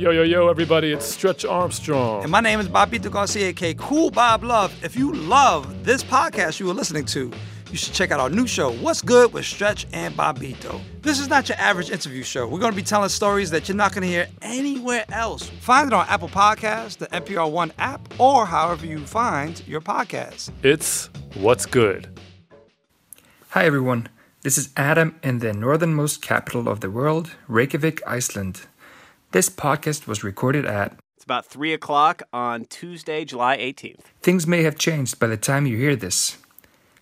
Yo, yo, yo, everybody, it's Stretch Armstrong. And my name is Bobbito Garcia, aka Kool Bob Love. If you love this podcast you are listening to, you should check out our new show, What's Good with Stretch and Bobbito. This is not your average interview show. We're going to be telling stories that you're not going to hear anywhere else. Find it on Apple Podcasts, the NPR One app, or however you find your podcast. It's What's Good. Hi, everyone. This is Adam in the northernmost capital of the world, Reykjavik, Iceland. This podcast was recorded at. It's about 3 o'clock on Tuesday, July 18th. Things may have changed by the time you hear this.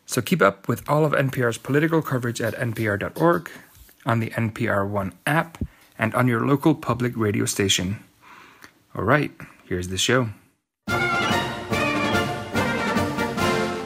So keep up with all of NPR's political coverage at npr.org, on the NPR One app, and on your local public radio station. All right, here's the show.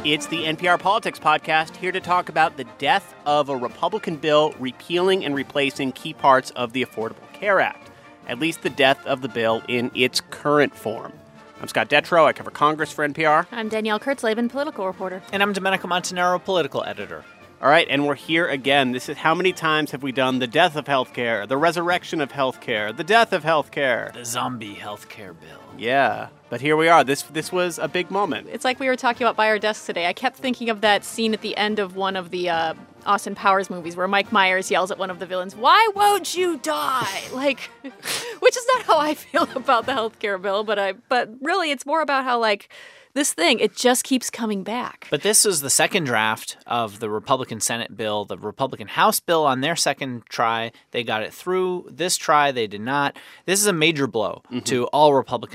It's the NPR Politics Podcast, here to talk about the death of a Republican bill repealing and replacing key parts of the Affordable Care Act at least the death of the bill in its current form. I'm Scott Detrow. I cover Congress for NPR. I'm Danielle Kurtzleben, political reporter. And I'm Domenico Montanaro, political editor. All right, and we're here again. This is how many times have we done the death of healthcare, the resurrection of healthcare, the death of healthcare, the zombie healthcare bill. Yeah, but here we are. This this was a big moment. It's like we were talking about by our desks today. I kept thinking of that scene at the end of one of the uh, Austin Powers movies where Mike Myers yells at one of the villains, "Why won't you die?" like, which is not how I feel about the healthcare bill, but I but really it's more about how like this thing, it just keeps coming back. But this was the second draft of the Republican Senate bill, the Republican House bill on their second try. They got it through. This try, they did not. This is a major blow mm-hmm. to all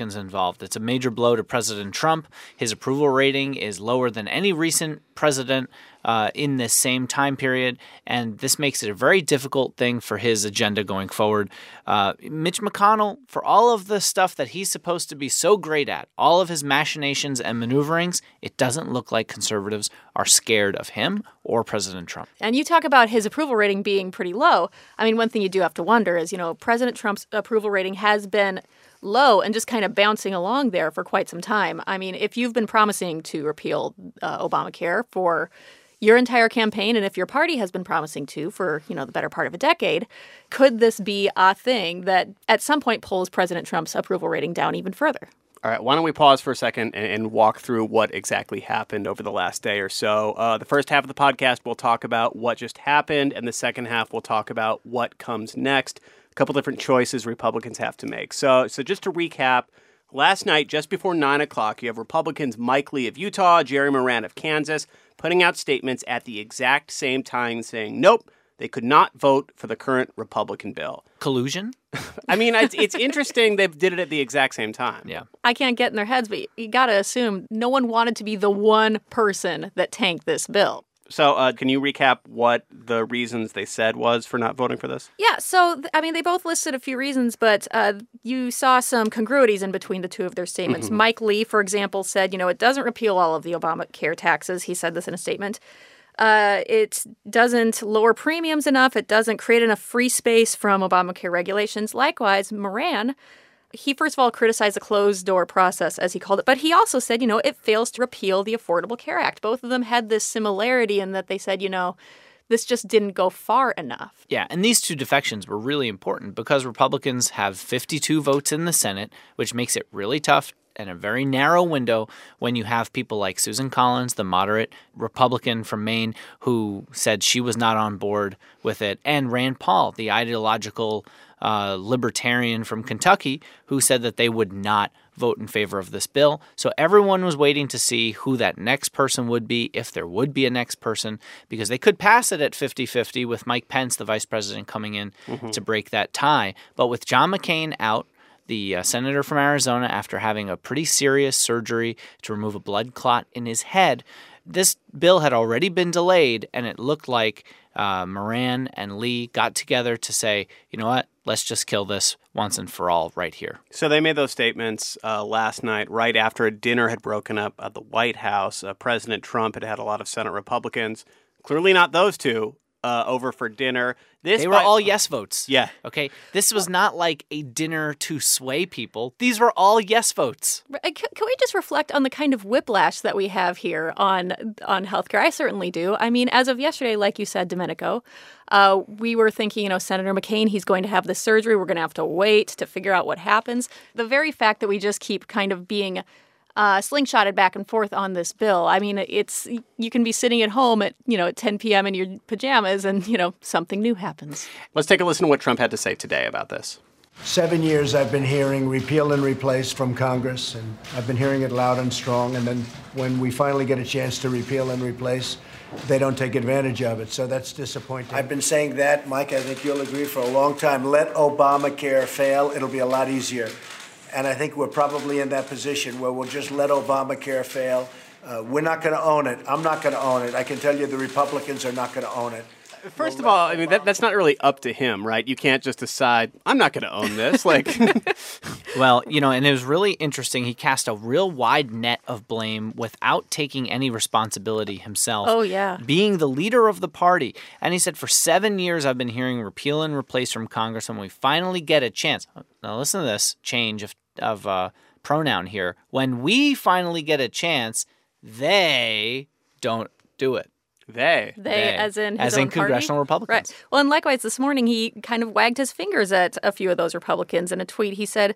Republicans involved. It's a major blow to President Trump. His approval rating is lower than any recent president uh, in this same time period, and this makes it a very difficult thing for his agenda going forward. Uh, Mitch McConnell, for all of the stuff that he's supposed to be so great at, all of his machinations and maneuverings, it doesn't look like conservatives are scared of him or President Trump. And you talk about his approval rating being pretty low. I mean, one thing you do have to wonder is, you know, President Trump's approval rating has been low and just kind of bouncing along there for quite some time. I mean, if you've been promising to repeal uh, Obamacare for your entire campaign and if your party has been promising to for, you know, the better part of a decade, could this be a thing that at some point pulls President Trump's approval rating down even further? All right, why don't we pause for a second and, walk through what exactly happened over the last day or so? Uh, the first half of the podcast, we'll talk about what just happened, and the second half, we'll talk about what comes next. A couple different choices Republicans have to make. So, so just to recap, last night, just before 9 o'clock, you have Republicans Mike Lee of Utah, Jerry Moran of Kansas, putting out statements at the exact same time saying, nope, they could not vote for the current Republican bill. Collusion? I mean, it's, it's interesting they did it at the exact same time. Yeah. I can't get in their heads, but you got to assume no one wanted to be the one person that tanked this bill. So, uh, can you recap what the reasons they said was for not voting for this? Yeah. So, I mean, they both listed a few reasons, but uh, you saw some congruities in between the two of their statements. Mm-hmm. Mike Lee, for example, said, you know, it doesn't repeal all of the Obamacare taxes. He said this in a statement. Uh, it doesn't lower premiums enough. It doesn't create enough free space from Obamacare regulations. Likewise, Moran he first of all criticized the closed door process, as he called it, but he also said, you know, it fails to repeal the Affordable Care Act. Both of them had this similarity in that they said, you know, this just didn't go far enough. Yeah, and these two defections were really important because Republicans have 52 votes in the Senate, which makes it really tough and a very narrow window when you have people like Susan Collins, the moderate Republican from Maine, who said she was not on board with it, and Rand Paul, the ideological uh, libertarian from Kentucky who said that they would not vote in favor of this bill. So everyone was waiting to see who that next person would be, if there would be a next person, because they could pass it at 50 50 with Mike Pence, the vice president, coming in mm-hmm. to break that tie. But with John McCain out, the uh, senator from Arizona, after having a pretty serious surgery to remove a blood clot in his head, this bill had already been delayed, and it looked like uh, Moran and Lee got together to say, you know what, let's just kill this once and for all right here. So they made those statements uh, last night, right after a dinner had broken up at the White House. Uh, President Trump had had a lot of Senate Republicans, clearly not those two, uh, over for dinner. This They were by- all yes votes. Yeah. Okay. This was not like a dinner to sway people. These were all yes votes. Uh, Can, can we just reflect on the kind of whiplash that we have here on on healthcare? I certainly do. I mean, as of yesterday, like you said, Domenico, uh, we were thinking, you know, Senator McCain, he's going to have the surgery. We're going to have to wait to figure out what happens. The very fact that we just keep kind of being uh, slingshotted back and forth on this bill. I mean, it's you can be sitting at home at you know at 10 p.m. in your pajamas, and you know something new happens. Let's take a listen to what Trump had to say today about this. Seven years I've been hearing repeal and replace from Congress, and I've been hearing it loud and strong. And then when we finally get a chance to repeal and replace, they don't take advantage of it. So that's disappointing. I've been saying that, Mike, I think you'll agree, for a long time. Let Obamacare fail, it'll be a lot easier. And I think we're probably in that position where we'll just let Obamacare fail. Uh, we're not going to own it. I'm not going to own it. I can tell you the Republicans are not going to own it. First of all, I mean that, that's not really up to him, right? You can't just decide I'm not going to own this. Like, Well, you know, and it was really interesting. He cast a real wide net of blame without taking any responsibility himself. Oh, yeah. Being the leader of the party. And he said, For seven years, I've been hearing repeal and replace from Congress. And we finally get a chance. Now, listen to this change of, of uh, pronoun here. When we finally get a chance, they don't do it. They. They, They. as in his As in own party? congressional Republicans. Right. Well, and likewise, this morning he kind of wagged his fingers at a few of those Republicans in a tweet. He said,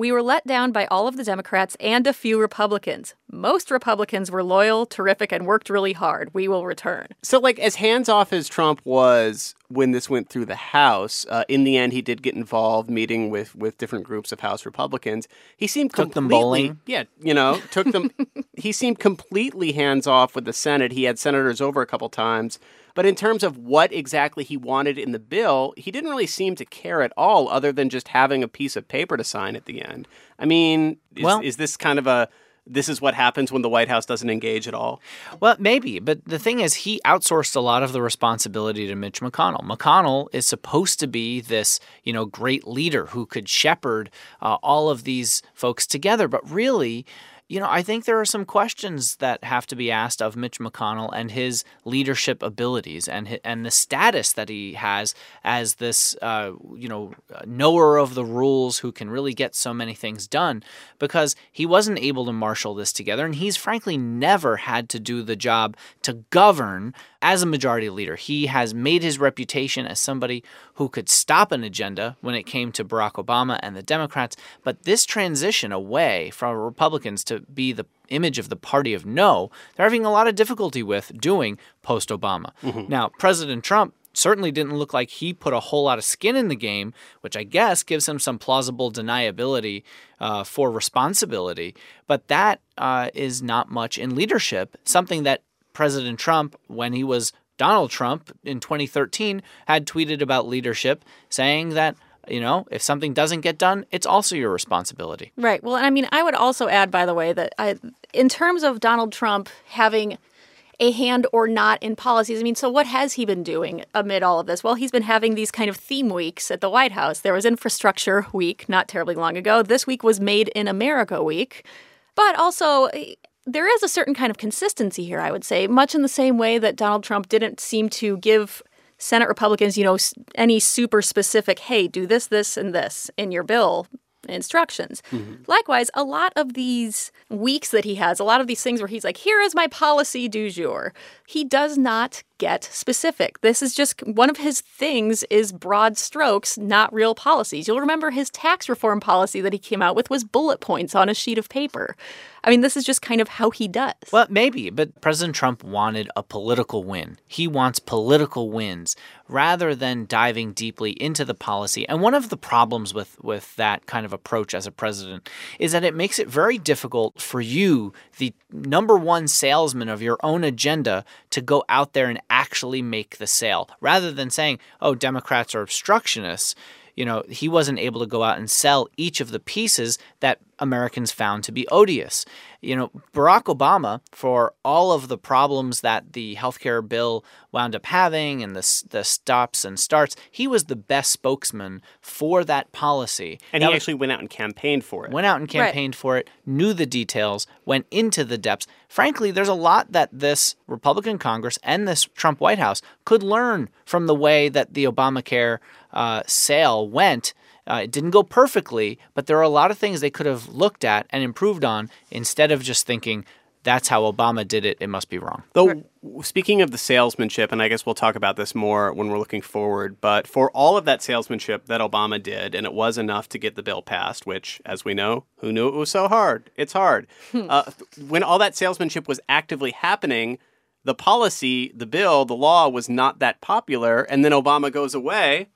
"We were let down by all of the Democrats and a few Republicans. Most Republicans were loyal, terrific, and worked really hard. We will return." So, like, as hands off as Trump was when this went through the House, uh, in the end, he did get involved, meeting with with different groups of House Republicans. He seemed Took them completely- bowling. Yeah, you know, took them. he seemed completely hands off with the Senate. He had senators over a couple times. But in terms of what exactly he wanted in the bill, he didn't really seem to care at all, other than just having a piece of paper to sign at the end. I mean, is, Well- is this kind of a this is what happens when the White House doesn't engage at all? Well, maybe, but the thing is, he outsourced a lot of the responsibility to Mitch McConnell. McConnell is supposed to be this, you know, great leader who could shepherd uh, all of these folks together, but really. You know, I think there are some questions that have to be asked of Mitch McConnell and his leadership abilities and and the status that he has as this, uh, you know, knower of the rules who can really get so many things done, because he wasn't able to marshal this together, and he's frankly never had to do the job to govern as a majority leader. He has made his reputation as somebody who could stop an agenda when it came to Barack Obama and the Democrats, but this transition away from Republicans to be the image of the party of no, they're having a lot of difficulty with doing post Obama. Now, President Trump certainly didn't look like he put a whole lot of skin in the game, which I guess gives him some plausible deniability uh, for responsibility. But that uh, is not much in leadership, something that President Trump, when he was Donald Trump in 2013, had tweeted about leadership, saying that. You know, if something doesn't get done, it's also your responsibility. Right. Well, and I mean, I would also add, by the way, that I, in terms of Donald Trump having a hand or not in policies, I mean, so what has he been doing amid all of this? Well, he's been having these kind of theme weeks at the White House. There was Infrastructure Week not terribly long ago. This week was Made in America Week. But also, there is a certain kind of consistency here, I would say, much in the same way that Donald Trump didn't seem to give Senate Republicans, you know, any super specific, hey, do this, this, and this in your bill instructions. Mm-hmm. Likewise, a lot of these weeks that he has, a lot of these things where he's like, here is my policy du jour, he does not get specific. This is just one of his things is broad strokes, not real policies. You'll remember his tax reform policy that he came out with was bullet points on a sheet of paper. I mean, this is just kind of how he does. Well, maybe, but President Trump wanted a political win. He wants political wins rather than diving deeply into the policy. And one of the problems with, with that kind of approach as a president is that it makes it very difficult for you, the number one salesman of your own agenda, to go out there and actually make the sale rather than saying, oh, Democrats are obstructionists you know, he wasn't able to go out and sell each of the pieces that Americans found to be odious. You know, Barack Obama, for all of the problems that the healthcare bill wound up having and the, the stops and starts, he was the best spokesman for that policy. And That he was- actually went out and campaigned for it. went out and campaigned for it, knew the details, went into the depths. Frankly, there's a lot that this Republican Congress and this Trump White House could learn from the way that the Obamacare uh, sale went. Uh, it didn't go perfectly, but there are a lot of things they could have looked at and improved on instead of just thinking, that's how Obama did it, it must be wrong. Though, speaking of the salesmanship, and I guess we'll talk about this more when we're looking forward, but for all of that salesmanship that Obama did, and it was enough to get the bill passed, which, as we know, who knew it was so hard? It's hard. uh, when all that salesmanship was actively happening, the policy, the bill, the law was not that popular, and then Obama goes away,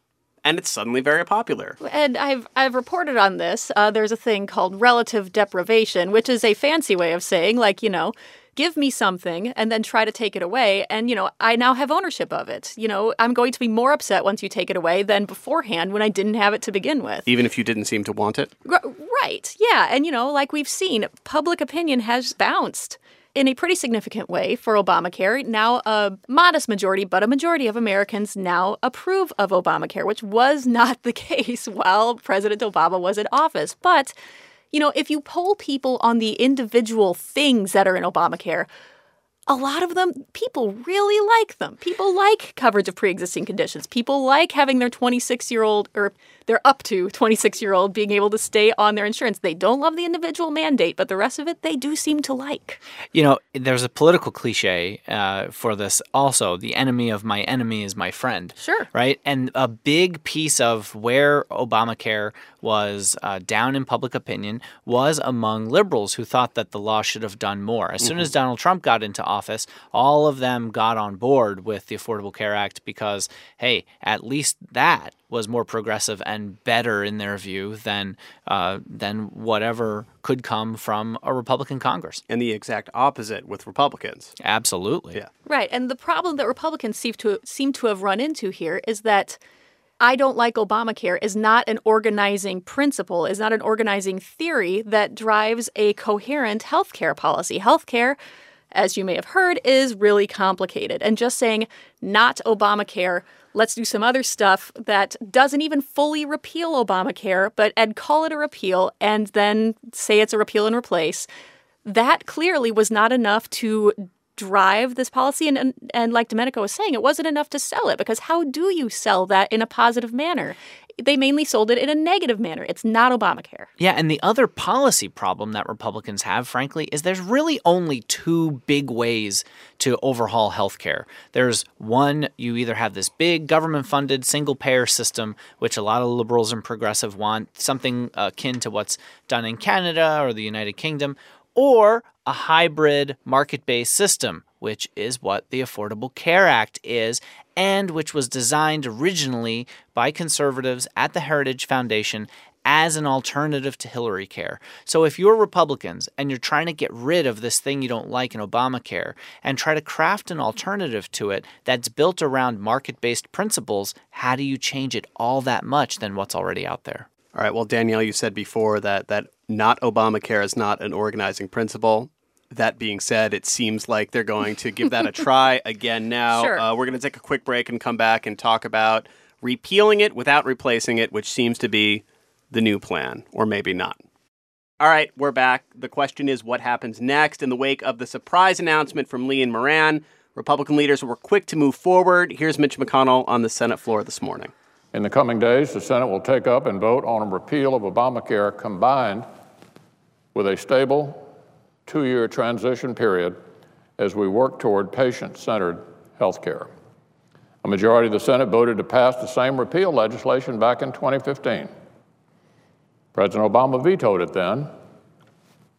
and it's suddenly very popular. And I've I've reported on this. Uh, there's a thing called relative deprivation, which is a fancy way of saying, like, you know, give me something and then try to take it away, and you know, I now have ownership of it. You know, I'm going to be more upset once you take it away than beforehand when I didn't have it to begin with. Even if you didn't seem to want it. R- right? Yeah, and you know, like we've seen, public opinion has bounced. In a pretty significant way for Obamacare. Now, a modest majority, but a majority of Americans now approve of Obamacare, which was not the case while President Obama was in office. But, you know, if you poll people on the individual things that are in Obamacare, a lot of them, people really like them. People like coverage of pre existing conditions. People like having their 26 year old, or their up to 26 year old, being able to stay on their insurance. They don't love the individual mandate, but the rest of it they do seem to like. You know, there's a political cliche uh, for this also the enemy of my enemy is my friend. Sure. Right? And a big piece of where Obamacare was uh, down in public opinion was among liberals who thought that the law should have done more. As soon as Donald Trump got into office, all of them got on board with the Affordable Care Act because, hey, at least that was more progressive and better in their view than uh, than whatever could come from a Republican Congress. And the exact opposite with Republicans. Absolutely. Yeah. Right. And the problem that Republicans seem to seem to have run into here is that I don't like Obamacare is not an organizing principle, is not an organizing theory that drives a coherent healthcare policy. Healthcare, as you may have heard, is really complicated. And just saying not Obamacare, let's do some other stuff that doesn't even fully repeal Obamacare, but and call it a repeal and then say it's a repeal and replace that clearly was not enough to drive this policy and, and and like Domenico was saying it wasn't enough to sell it because how do you sell that in a positive manner? They mainly sold it in a negative manner. It's not Obamacare. Yeah, and the other policy problem that Republicans have, frankly, is there's really only two big ways to overhaul healthcare. There's one, you either have this big government funded single payer system, which a lot of liberals and progressive want, something uh, akin to what's done in Canada or the United Kingdom, or a hybrid market based system, which is what the Affordable Care Act is, and which was designed originally by conservatives at the Heritage Foundation as an alternative to Hillary Care. So if you're Republicans and you're trying to get rid of this thing you don't like in Obamacare and try to craft an alternative to it that's built around market based principles, how do you change it all that much than what's already out there? All right. Well, Danielle, you said before that that not Obamacare is not an organizing principle. That being said, it seems like they're going to give that a try again now. Sure. Uh, we're going to take a quick break and come back and talk about repealing it without replacing it, which seems to be the new plan, or maybe not. All right, we're back. The question is what happens next in the wake of the surprise announcement from Lee and Moran? Republican leaders were quick to move forward. Here's Mitch McConnell on the Senate floor this morning. In the coming days, the Senate will take up and vote on a repeal of Obamacare combined with a stable two year transition period as we work toward patient centered health care. A majority of the Senate voted to pass the same repeal legislation back in 2015. President Obama vetoed it then.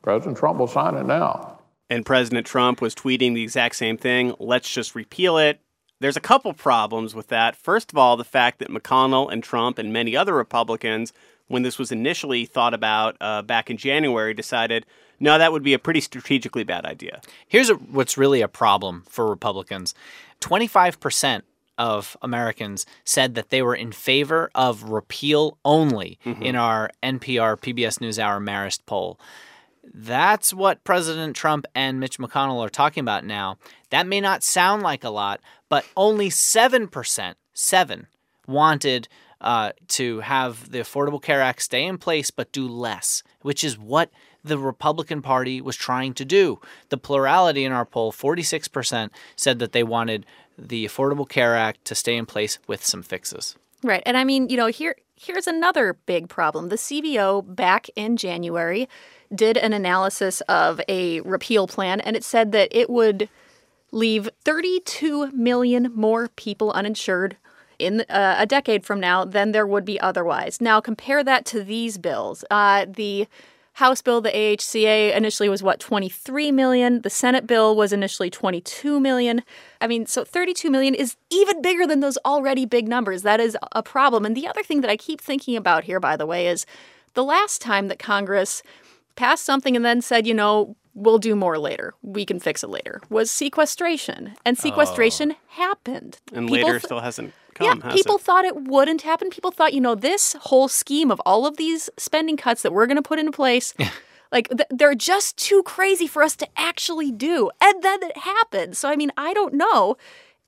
President Trump will sign it now. and President Trump was tweeting the exact same thing. Let's just repeal it. There's a couple problems with that. First of all, the fact that McConnell and Trump and many other Republicans, when this was initially thought about uh, back in January, decided no, that would be a pretty strategically bad idea. Here's a, what's really a problem for Republicans 25% of Americans said that they were in favor of repeal only in our NPR PBS NewsHour Marist poll. That's what President Trump and Mitch McConnell are talking about now. That may not sound like a lot, but only 7%, 7, wanted uh, to have the Affordable Care Act stay in place but do less, which is what the Republican Party was trying to do. The plurality in our poll, 46%, said that they wanted the Affordable Care Act to stay in place with some fixes. Right. And I mean, you know, here here's another big problem. The CBO back in January did an analysis of a repeal plan and it said that it would leave 32 million more people uninsured in uh, a decade from now than there would be otherwise. Now compare that to these bills. Uh, the House bill, the AHCA, initially was what, 23 million? The Senate bill was initially 22 million. I mean, so 32 million is even bigger than those already big numbers. That is a problem. And the other thing that I keep thinking about here, by the way, is the last time that Congress passed something and then said, you know, we'll do more later. We can fix it later. Was sequestration. And sequestration oh. happened. And People later th- still hasn't come. Yeah, people it? thought it wouldn't happen. People thought, you know, this whole scheme of all of these spending cuts that we're going to put into place. like th- they're just too crazy for us to actually do and then it happened so i mean i don't know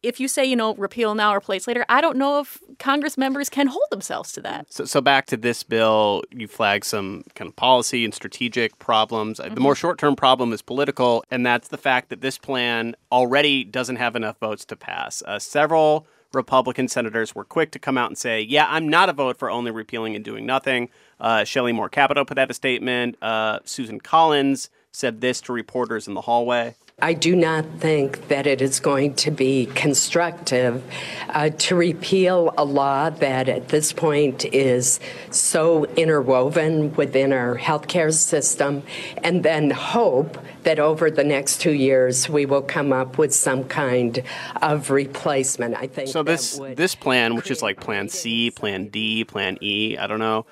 if you say, you know, repeal now, replace later, I don't know if Congress members can hold themselves to that. So, so back to this bill, you flag some kind of policy and strategic problems. Mm-hmm. The more short term problem is political, and that's the fact that this plan already doesn't have enough votes to pass. Uh, several Republican senators were quick to come out and say, yeah, I'm not a vote for only repealing and doing nothing. Uh, Shelley Moore Capito put out a statement. Uh, Susan Collins said this to reporters in the hallway. I do not think that it is going to be constructive uh, to repeal a law that at this point is so interwoven within our healthcare system and then hope that over the next two years we will come up with some kind of replacement. I think so. This this plan, which is like Plan C, Plan D, Plan E, I don't know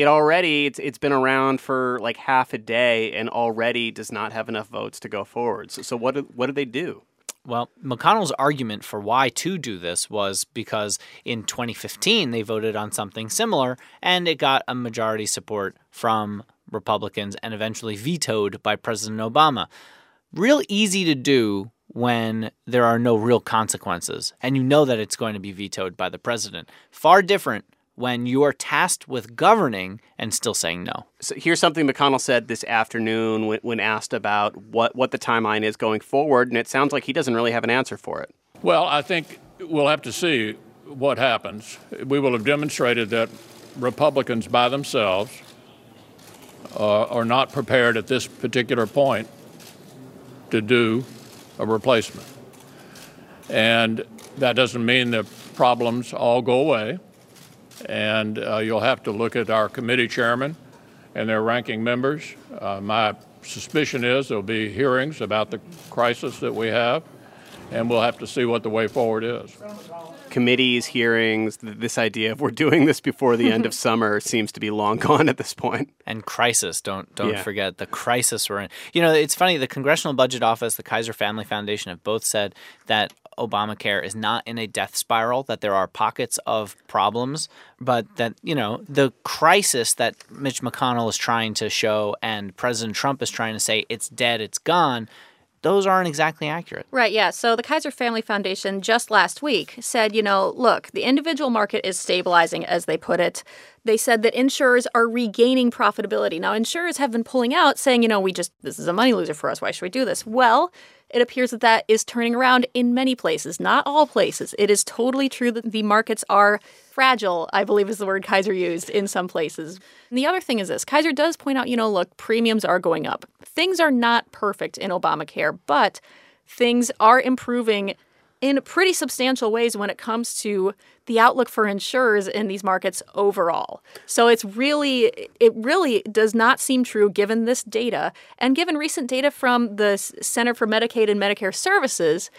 it already it's, it's been around for like half a day and already does not have enough votes to go forward. So, so what do, what do they do? Well, McConnell's argument for why to do this was because in 2015 they voted on something similar and it got a majority support from Republicans and eventually vetoed by President Obama. Real easy to do when there are no real consequences and you know that it's going to be vetoed by the president. Far different when you are tasked with governing and still saying no. So here's something McConnell said this afternoon when, when asked about what, what the timeline is going forward, and it sounds like he doesn't really have an answer for it. Well, I think we'll have to see what happens. We will have demonstrated that Republicans by themselves uh, are not prepared at this particular point to do a replacement. And that doesn't mean the problems all go away. And uh, you'll have to look at our committee chairman and their ranking members. Uh, my suspicion is there'll be hearings about the crisis that we have, and we'll have to see what the way forward is. Committees, hearings, this idea of we're doing this before the end of summer seems to be long gone at this point. And crisis, don't don't yeah. forget the crisis we're in. You know, it's funny. The Congressional Budget Office, the Kaiser Family Foundation have both said that Obamacare is not in a death spiral, that there are pockets of problems, but that, you know, the crisis that Mitch McConnell is trying to show and President Trump is trying to say it's dead, it's gone, those aren't exactly accurate. Right, yeah. So the Kaiser Family Foundation just last week said, you know, look, the individual market is stabilizing, as they put it. They said that insurers are regaining profitability. Now, insurers have been pulling out, saying, you know, we just, this is a money loser for us. Why should we do this? Well, it appears that that is turning around in many places, not all places. It is totally true that the markets are fragile, I believe is the word Kaiser used in some places. And the other thing is this Kaiser does point out, you know, look, premiums are going up. Things are not perfect in Obamacare, but things are improving in pretty substantial ways when it comes to the outlook for insurers in these markets overall. So it's really it really does not seem true given this data and given recent data from the Center for Medicaid and Medicare Services.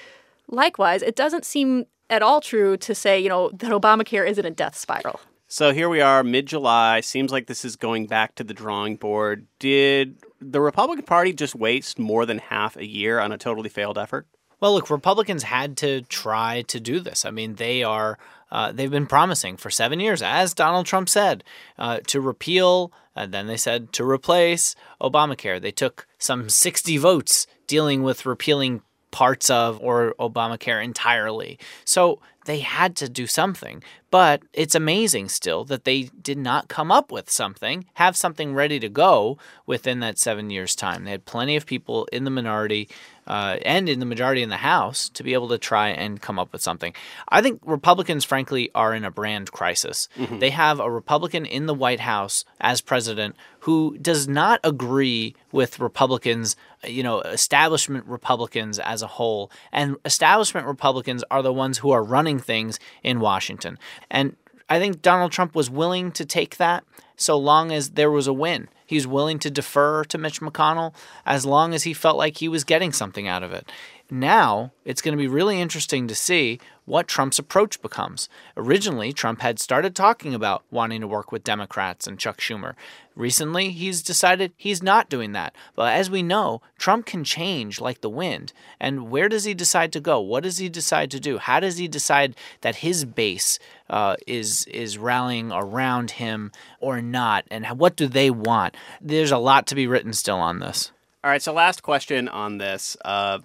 Likewise, it doesn't seem at all true to say, you know, that Obamacare is in a death spiral. So here we are, mid July. Seems like this is going back to the drawing board. Did the Republican Party just waste more than half a year on a totally failed effort? Well, look, Republicans had to try to do this. I mean, they are uh, they've been promising for seven years, as Donald Trump said, uh, to repeal, and then they said to replace Obamacare. They took some 60 votes dealing with repealing parts of or Obamacare entirely. So they had to do something. But it's amazing still that they did not come up with something, have something ready to go within that seven years' time. They had plenty of people in the minority uh, and in the majority in the House to be able to try and come up with something. I think Republicans, frankly, are in a brand crisis. Mm-hmm. They have a Republican in the White House as president who does not agree with Republicans, you know, establishment Republicans as a whole. And establishment Republicans are the ones who are running things in Washington. And I think Donald Trump was willing to take that so long as there was a win. He was willing to defer to Mitch McConnell as long as he felt like he was getting something out of it. Now, it's going to be really interesting to see what Trump's approach becomes. Originally, Trump had started talking about wanting to work with Democrats and Chuck Schumer. Recently, he's decided he's not doing that. But as we know, Trump can change like the wind. And where does he decide to go? What does he decide to do? How does he decide that his base uh, is is rallying around him or not? And what do they want? There's a lot to be written still on this. All right, so last question on this. Uh,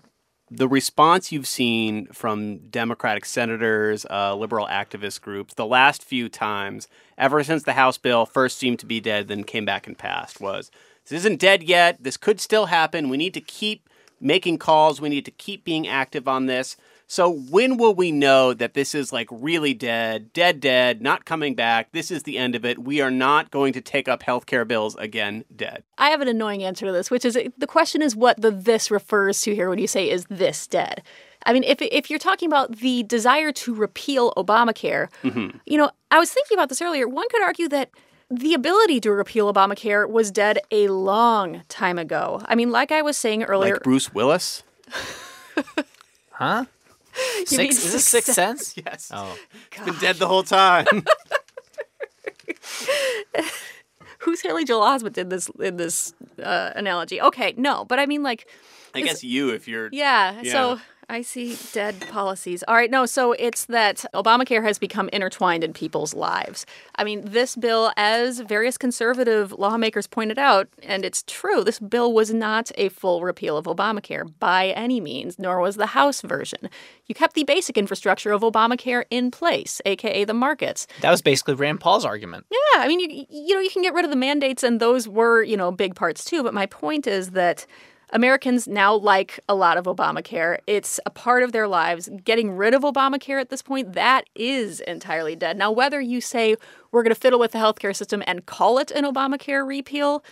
the response you've seen from Democratic senators, uh, liberal activist groups, the last few times, ever since the House bill first seemed to be dead, then came back and passed, was this isn't dead yet. This could still happen. We need to keep making calls. We need to keep being active on this. So when will we know that this is like really dead, dead, dead, not coming back? This is the end of it. We are not going to take up healthcare bills again, dead. I have an annoying answer to this, which is the question is what the this refers to here when you say is this dead? I mean, if if you're talking about the desire to repeal Obamacare, mm-hmm. you know, I was thinking about this earlier. One could argue that the ability to repeal Obamacare was dead a long time ago. I mean, like I was saying earlier, like Bruce Willis. huh? Six, is this Sixth Sense? yes. Oh, it's been dead the whole time. Who's Haley Joel Osment did this in this uh, analogy? Okay, no, but I mean like. I guess you if you're. Yeah, yeah. So I see dead policies. All right, no, so it's that Obamacare has become intertwined in people's lives. I mean, this bill, as various conservative lawmakers pointed out, and it's true, this bill was not a full repeal of Obamacare by any means, nor was the House version. You kept the basic infrastructure of Obamacare in place, aka the markets. That was basically Rand Paul's argument. Yeah, I mean, you, you know, you can get rid of the mandates, and those were, you know, big parts too, but my point is that Americans now like a lot of Obamacare. It's a part of their lives. Getting rid of Obamacare at this point, that is entirely dead. Now, whether you say we're going to fiddle with the healthcare system and call it an Obamacare repeal,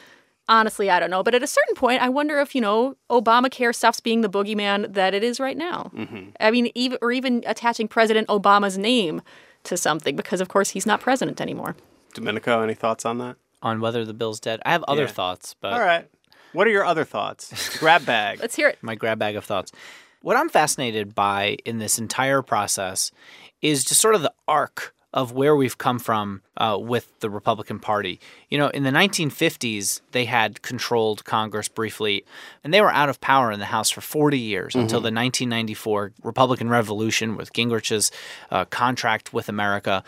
honestly, I don't know. But at a certain point, I wonder if, you know, Obamacare stops being the boogeyman that it is right now. Mm-hmm. I mean, even, or even attaching President Obama's name to something, because of course he's not president anymore. Domenico, any thoughts on that? On whether the bill's dead? I have other yeah. thoughts, but. All right. What are your other thoughts? grab bag. Let's hear it. My grab bag of thoughts. What I'm fascinated by in this entire process is just sort of the arc of where we've come from uh, with the Republican Party. You know, in the 1950s, they had controlled Congress briefly, and they were out of power in the House for 40 years mm-hmm. until the 1994 Republican Revolution with Gingrich's uh, contract with America.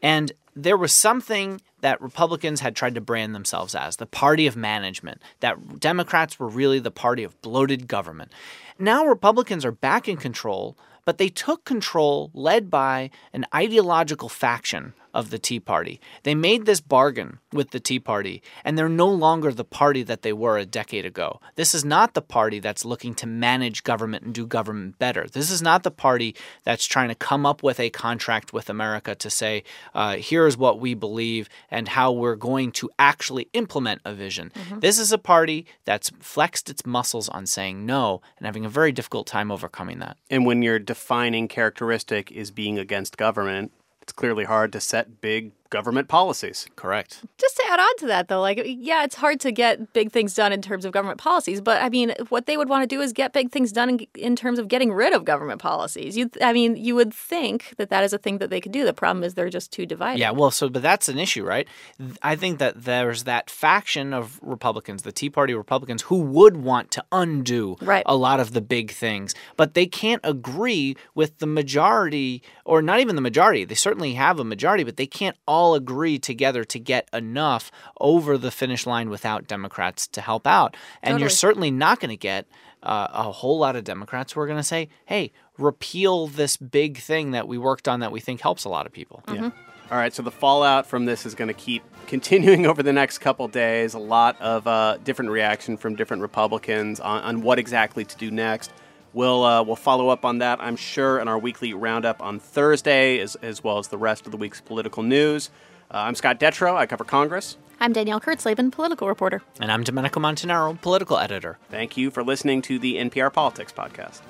And there was something that Republicans had tried to brand themselves as the party of management, that Democrats were really the party of bloated government. Now Republicans are back in control, but they took control led by an ideological faction of the Tea Party. They made this bargain with the Tea Party, and they're no longer the party that they were a decade ago. This is not the party that's looking to manage government and do government better. This is not the party that's trying to come up with a contract with America to say, uh, here's what we believe and how we're going to actually implement a vision. Mm-hmm. This is a party that's flexed its muscles on saying no and having a very difficult time overcoming that. And when your defining characteristic is being against government, it's clearly hard to set big government policies. Correct. Just to add on to that, though, like, yeah, it's hard to get big things done in terms of government policies, but I mean, what they would want to do is get big things done in, in terms of getting rid of government policies. You, I mean, you would think that that is a thing that they could do. The problem is they're just too divided. Yeah, well, so but that's an issue, right? I think that there's that faction of Republicans, the Tea Party Republicans, who would want to undo Right. a lot of the big things, but they can't agree with the majority, or not even the majority. They certainly have a majority, but they can't all agree together to get enough over the finish line without Democrats to help out. And you're certainly not going to get uh, a whole lot of Democrats who are going to say, hey, repeal this big thing that we worked on that we think helps a lot of people. Yeah. All right, so the fallout from this is going to keep continuing over the next couple days. A lot of uh, different reaction from different Republicans on, on what exactly to do next. We'll uh, we'll follow up on that, I'm sure, in our weekly roundup on Thursday, as, as well as the rest of the week's political news. Uh, I'm Scott Detrow. I cover Congress. I'm Danielle Kurtzleben, political reporter. And I'm Domenico Montanaro, political editor. Thank you for listening to the NPR Politics Podcast.